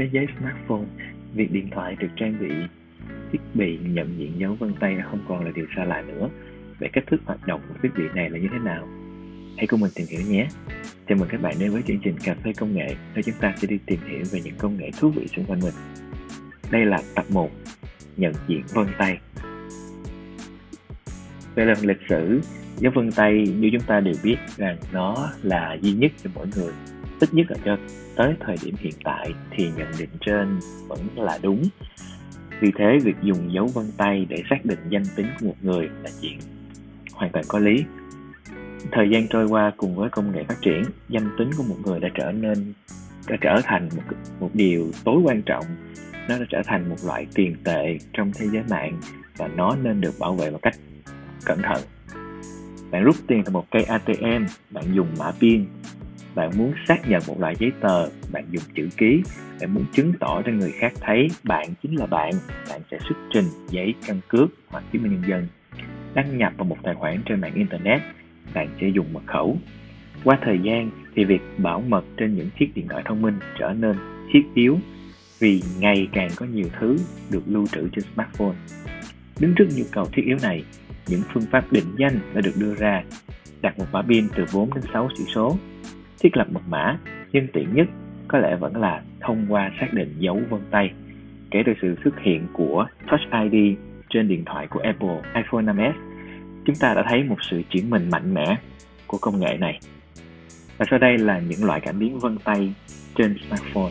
thế giới smartphone, việc điện thoại được trang bị thiết bị nhận diện dấu vân tay đã không còn là điều xa lạ nữa. Vậy cách thức hoạt động của thiết bị này là như thế nào? Hãy cùng mình tìm hiểu nhé. Chào mừng các bạn đến với chương trình Cà phê Công nghệ, nơi chúng ta sẽ đi tìm hiểu về những công nghệ thú vị xung quanh mình. Đây là tập 1, nhận diện vân tay. Về lần lịch sử, dấu vân tay như chúng ta đều biết rằng nó là duy nhất cho mỗi người ít nhất là cho tới thời điểm hiện tại thì nhận định trên vẫn là đúng. Vì thế, việc dùng dấu vân tay để xác định danh tính của một người là chuyện hoàn toàn có lý. Thời gian trôi qua cùng với công nghệ phát triển, danh tính của một người đã trở nên, đã trở thành một một điều tối quan trọng. Nó đã trở thành một loại tiền tệ trong thế giới mạng và nó nên được bảo vệ một cách cẩn thận. Bạn rút tiền từ một cây ATM bạn dùng mã pin bạn muốn xác nhận một loại giấy tờ, bạn dùng chữ ký. Bạn muốn chứng tỏ cho người khác thấy bạn chính là bạn bạn sẽ xuất trình giấy căn cước hoặc chứng minh nhân dân đăng nhập vào một tài khoản trên mạng internet. Bạn sẽ dùng mật khẩu. Qua thời gian thì việc bảo mật trên những chiếc điện thoại thông minh trở nên thiết yếu vì ngày càng có nhiều thứ được lưu trữ trên smartphone. Đứng trước nhu cầu thiết yếu này, những phương pháp định danh đã được đưa ra. Đặt một mã pin từ 4 đến 6 chữ số thiết lập mật mã, nhưng tiện nhất có lẽ vẫn là thông qua xác định dấu vân tay. Kể từ sự xuất hiện của Touch ID trên điện thoại của Apple iPhone 5s chúng ta đã thấy một sự chuyển mình mạnh mẽ của công nghệ này. Và sau đây là những loại cảm biến vân tay trên smartphone.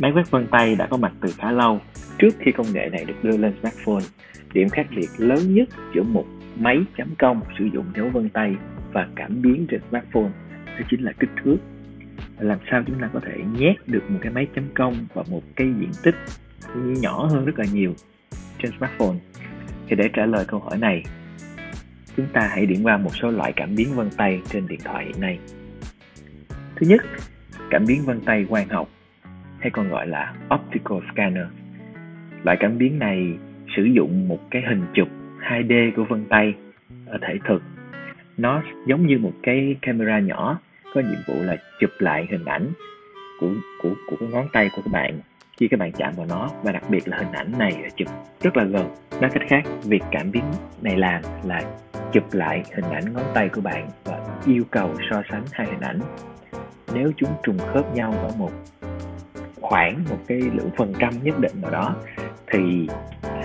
Máy quét vân tay đã có mặt từ khá lâu trước khi công nghệ này được đưa lên smartphone, điểm khác biệt lớn nhất giữa một máy chấm công sử dụng dấu vân tay và cảm biến trên smartphone, đó chính là kích thước. Làm sao chúng ta có thể nhét được một cái máy chấm công và một cái diện tích nhỏ hơn rất là nhiều trên smartphone? Thì để trả lời câu hỏi này, chúng ta hãy điểm qua một số loại cảm biến vân tay trên điện thoại hiện nay. Thứ nhất, cảm biến vân tay quang học, hay còn gọi là optical scanner loại cảm biến này sử dụng một cái hình chụp 2D của vân tay ở thể thực. Nó giống như một cái camera nhỏ, có nhiệm vụ là chụp lại hình ảnh của của của cái ngón tay của các bạn khi các bạn chạm vào nó, và đặc biệt là hình ảnh này là chụp rất là gần. Nói cách khác, việc cảm biến này làm là chụp lại hình ảnh ngón tay của bạn và yêu cầu so sánh hai hình ảnh. Nếu chúng trùng khớp nhau ở một khoảng, một cái lượng phần trăm nhất định nào đó thì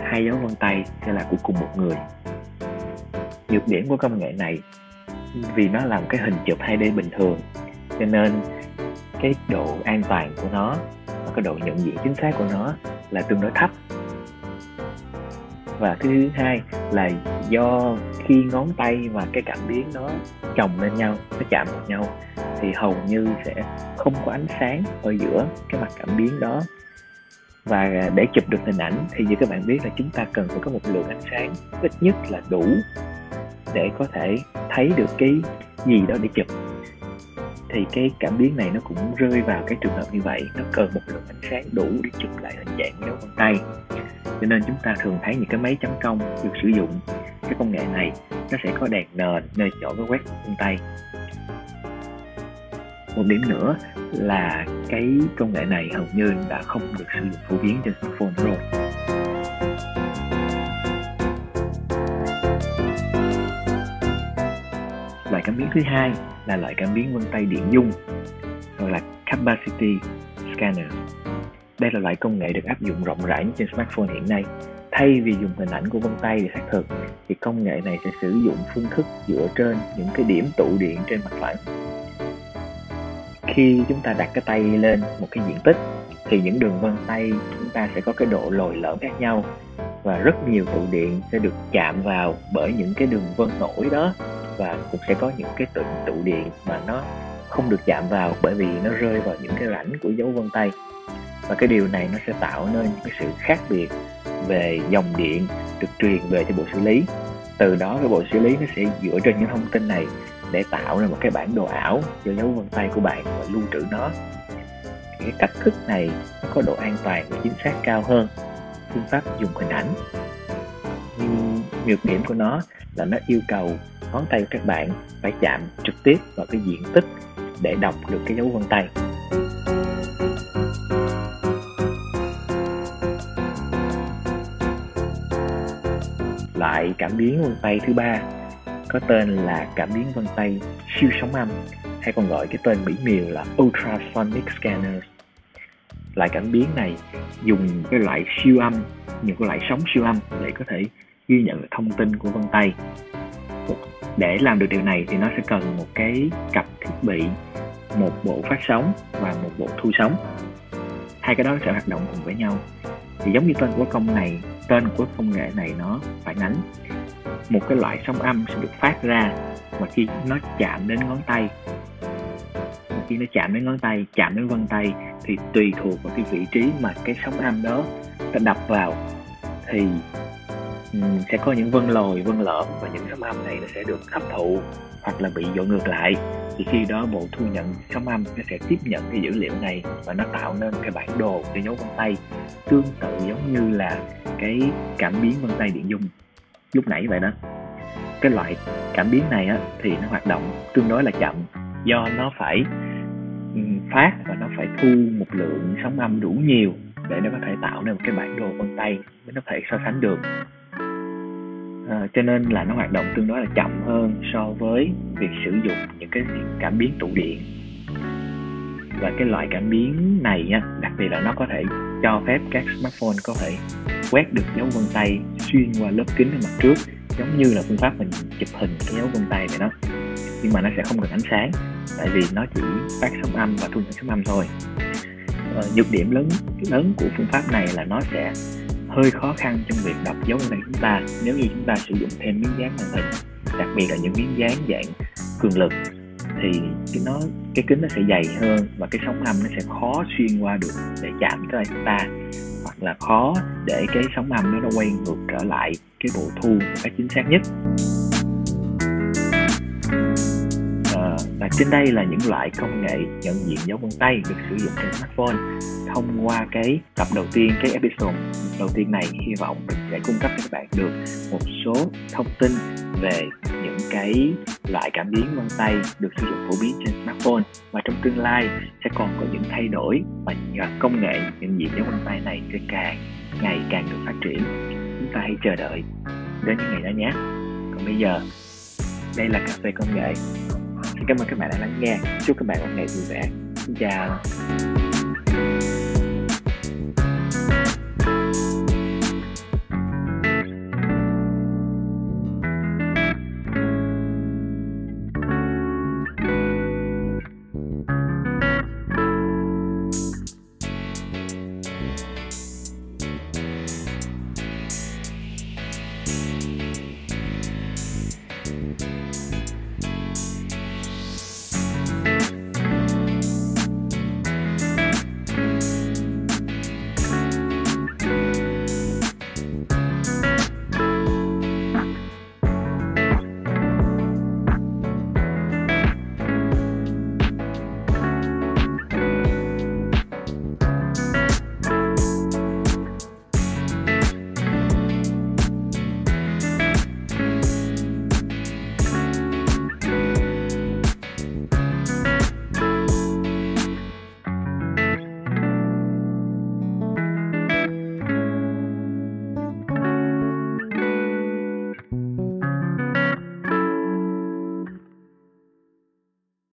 hai dấu vân tay sẽ là của cùng một người. Nhược điểm của công nghệ này, vì nó là một cái hình chụp 2D bình thường, cho nên cái độ an toàn của nó và cái độ nhận diện chính xác của nó là tương đối thấp. Và thứ hai là do khi ngón tay và cái cảm biến nó chồng lên nhau, nó chạm vào nhau, thì hầu như sẽ không có ánh sáng ở giữa cái mặt cảm biến đó và để chụp được hình ảnh thì như các bạn biết là chúng ta cần phải có một lượng ánh sáng ít nhất là đủ để có thể thấy được cái gì đó để chụp. Thì cái cảm biến này nó cũng rơi vào cái trường hợp như vậy, nó cần một lượng ánh sáng đủ để chụp lại hình dạng dấu vân tay. Cho nên chúng ta thường thấy những cái máy chấm công được sử dụng, cái công nghệ này nó sẽ có đèn nền nơi chỗ cái quét vân tay một điểm nữa là cái công nghệ này hầu như đã không được sử dụng phổ biến trên smartphone rồi. Loại cảm biến thứ hai là loại cảm biến vân tay điện dung gọi là capacity scanner. Đây là loại công nghệ được áp dụng rộng rãi trên smartphone hiện nay. Thay vì dùng hình ảnh của vân tay để xác thực, thì công nghệ này sẽ sử dụng phương thức dựa trên những cái điểm tụ điện trên mặt phẳng khi chúng ta đặt cái tay lên một cái diện tích thì những đường vân tay chúng ta sẽ có cái độ lồi lõm khác nhau và rất nhiều tụ điện sẽ được chạm vào bởi những cái đường vân nổi đó và cũng sẽ có những cái tụ, tụ điện mà nó không được chạm vào bởi vì nó rơi vào những cái rãnh của dấu vân tay. Và cái điều này nó sẽ tạo nên những cái sự khác biệt về dòng điện được truyền về cho bộ xử lý. Từ đó cái bộ xử lý nó sẽ dựa trên những thông tin này để tạo ra một cái bản đồ ảo cho dấu vân tay của bạn và lưu trữ nó. Cái cách thức này có độ an toàn và chính xác cao hơn. Phương pháp dùng hình ảnh. Nhưng nhược điểm của nó là nó yêu cầu ngón tay của các bạn phải chạm trực tiếp vào cái diện tích để đọc được cái dấu vân tay. Lại cảm biến vân tay thứ ba có tên là cảm biến vân tay, siêu sóng âm, hay còn gọi cái tên mỹ miều là ultrasonic scanners. Loại cảm biến này dùng cái loại siêu âm những cái loại sóng siêu âm để có thể ghi nhận thông tin của vân tay. Để làm được điều này thì nó sẽ cần một cái cặp thiết bị, một bộ phát sóng và một bộ thu sóng. Hai cái đó sẽ hoạt động cùng với nhau. Thì giống như tên của công này, tên của công nghệ này nó phản ánh một cái loại sóng âm sẽ được phát ra mà khi nó chạm đến ngón tay. Khi nó chạm đến ngón tay, chạm đến vân tay thì tùy thuộc vào cái vị trí mà cái sóng âm đó ta đập vào thì sẽ có những vân lồi, vân lõm và những sóng âm này nó sẽ được hấp thụ hoặc là bị dội ngược lại. Thì khi đó bộ thu nhận sóng âm nó sẽ tiếp nhận cái dữ liệu này và nó tạo nên cái bản đồ cái dấu vân tay tương tự giống như là cái cảm biến vân tay điện dung lúc nãy vậy đó. Cái loại cảm biến này á, thì nó hoạt động tương đối là chậm do nó phải ừ, phát và nó phải thu một lượng sóng âm đủ nhiều để nó có thể tạo nên một cái bản đồ vân tay mới nó thể so sánh được. À, cho nên là nó hoạt động tương đối là chậm hơn so với việc sử dụng những cái cảm biến tụ điện. Và cái loại cảm biến này á, đặc biệt là nó có thể cho phép các smartphone có thể quét được dấu vân tay xuyên qua lớp kính ở mặt trước giống như là phương pháp mình chụp hình cái dấu vân tay này đó. Nhưng mà nó sẽ không cần ánh sáng tại vì nó chỉ phát sóng âm và thu nhận sóng âm thôi. Ờ, nhược điểm lớn lớn của phương pháp này là nó sẽ hơi khó khăn trong việc đọc dấu vân tay chúng ta. Nếu như chúng ta sử dụng thêm miếng dán màn hình đặc biệt là những miếng dán dạng cường lực thì cái nó cái kính nó sẽ dày hơn và cái sóng âm nó sẽ khó xuyên qua được để chạm tới chúng ta hoặc là khó để cái sóng âm nó quay ngược trở lại cái bộ thu một cách chính xác nhất. Ờ, và trên đây là những loại công nghệ nhận diện dấu vân tay được sử dụng trên smartphone. Thông qua cái tập đầu tiên, cái episode đầu tiên này, hy vọng mình sẽ cung cấp cho các bạn được một số thông tin về những cái loại cảm biến vân tay được sử dụng phổ biến trên smartphone và trong tương lai sẽ còn có những thay đổi và à, công nghệ nhận diện dấu vân tay này sẽ càng ngày càng được phát triển chúng ta hãy chờ đợi đến những ngày đó nhé còn bây giờ, đây là cà phê công nghệ Xin cảm ơn các bạn đã lắng nghe. Chúc các bạn một ngày vui vẻ. Xin chào.